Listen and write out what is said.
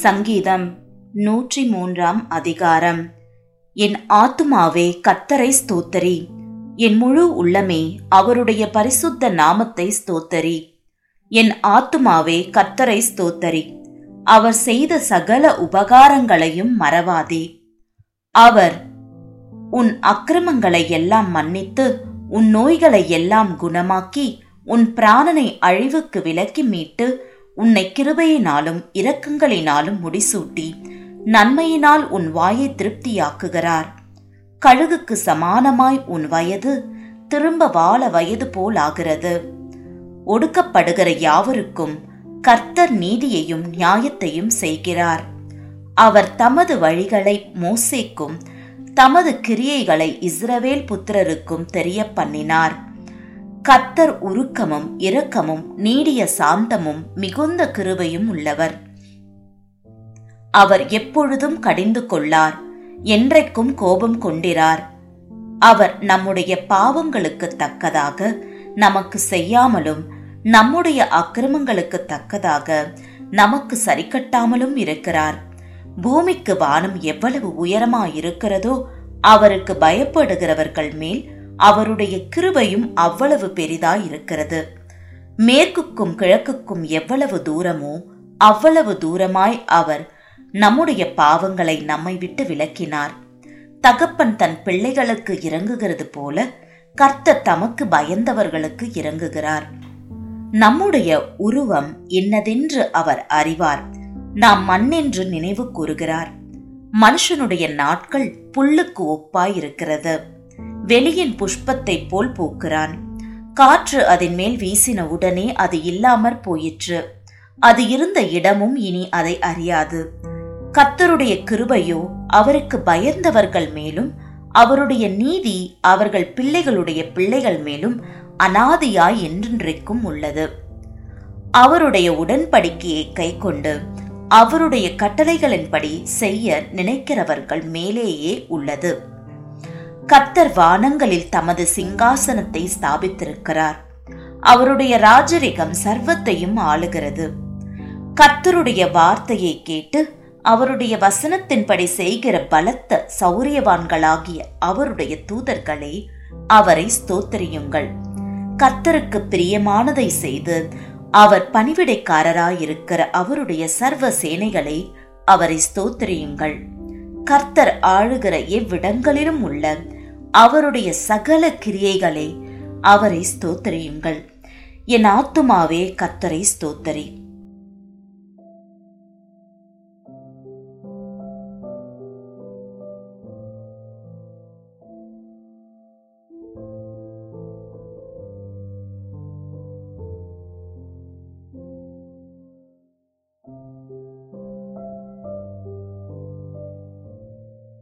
சங்கீதம் நூற்றி மூன்றாம் அதிகாரம். என் ஆத்துமாவே கத்தரை ஸ்தோத்தரி. என் முழு உள்ளமே அவருடைய பரிசுத்த நாமத்தை ஸ்தோத்தரி. என் ஆத்துமாவே கத்தரை ஸ்தோத்தரி. அவர் செய்த சகல உபகாரங்களையும் மறவாதே. அவர் உன் அக்கிரமங்களை எல்லாம் மன்னித்து உன் நோய்களை எல்லாம் குணமாக்கி உன் பிராணனை அழிவுக்கு விலக்கி மீட்டு உன்னை கிருபையினாலும் இரக்கங்களினாலும் முடிசூட்டி நன்மையினால் உன் வாயை திருப்தியாக்குகிறார். கழுகுக்கு சமானமாய் உன் வயது திரும்ப வாழ வயது போலாகிறது. ஒடுக்கப்படுகிற யாவருக்கும் கர்த்தர் நீதியையும் நியாயத்தையும் செய்கிறார். அவர் தமது வழிகளை மோசேக்கும் தமது கிரியைகளை இஸ்ரவேல் புத்திரருக்கும் தெரிய பண்ணினார் கத்தர் உருக்கமும் இரக்கமும் நீடிய சாந்தமும் மிகுந்த கிருபையும் உள்ளவர். அவர் எப்பொழுதும் கடிந்து கொள்ளார் என்றைக்கும் கோபம் கொண்டிரார். அவர் நம்முடைய பாவங்களுக்கு தக்கதாக நமக்கு செய்யாமலும் நம்முடைய அக்கிரமங்களுக்கு தக்கதாக நமக்கு சரிக்கட்டாமலும் இருக்கிறார். பூமிக்கு வானம் எவ்வளவு உயரமாயிருக்கிறதோ அவருக்கு பயப்படுகிறவர்கள் மேல் அவருடைய கிருபையும் அவ்வளவு பெரிதாயிருக்கிறது. மேற்குக்கும் கிழக்குக்கும் எவ்வளவு தூரமோ அவ்வளவு தூரமாய் அவர் நம்முடைய பாவங்களை நம்மை விட்டு விலக்கினார். தகப்பன் தன் பிள்ளைகளுக்கு இறங்குகிறது போல கர்த்த தமக்கு பயந்தவர்களுக்கு இறங்குகிறார். நம்முடைய உருவம் என்னதென்று அவர் அறிவார். நாம் மண்ணென்று நினைவு கூறுகிறார். மனுஷனுடைய நாட்கள் புல்லுக்கு ஒப்பாயிருக்கிறது. வெளியின் புஷ்பத்தைப் போல் பூக்கிறான். காற்று அதன் மேல் வீசின உடனே அது இல்லாமற் போயிற்று. அது இருந்த இடமும் இனி அதை அறியாது. கத்தருடைய கிருபையோ அவருக்கு பயந்தவர்கள் மேலும் அவருடைய நீதி அவர்கள் பிள்ளைகளுடைய பிள்ளைகள் மேலும் அனாதியாய் என்றென்றைக்கும் உள்ளது. அவருடைய உடன்படிக்கையை கைக்கொண்டு அவருடைய கட்டளைகளின்படி செய்ய நினைக்கிறவர்கள் மேலேயே உள்ளது. கத்தர் வானங்களில் தமது சிங்காசனத்தை ஸ்தாபித்திருக்கிறார். அவருடைய ராஜரிகம் சர்வத்தையும் ஆளுகிறது. கத்தருடைய வார்த்தையை கேட்டு அவருடைய வசனத்தின்படி செய்கிற பலத்த சௌரியவான்களாகிய அவருடைய தூதர்களே அவரை ஸ்தோத்தரியுங்கள். கர்த்தருக்கு பிரியமானதை செய்து அவர் பணிவிடைக்காரராயிருக்கிற அவருடைய சர்வ சேனைகளை அவரை ஸ்தோத்தரியுங்கள். கர்த்தர் ஆளுகிற எவ்விடங்களிலும் உள்ள அவருடைய சகல கிரியைகளை அவரை ஸ்தோத்தரியுங்கள். என் ஆத்துமாவே கத்தரை ஸ்தோத்தரி.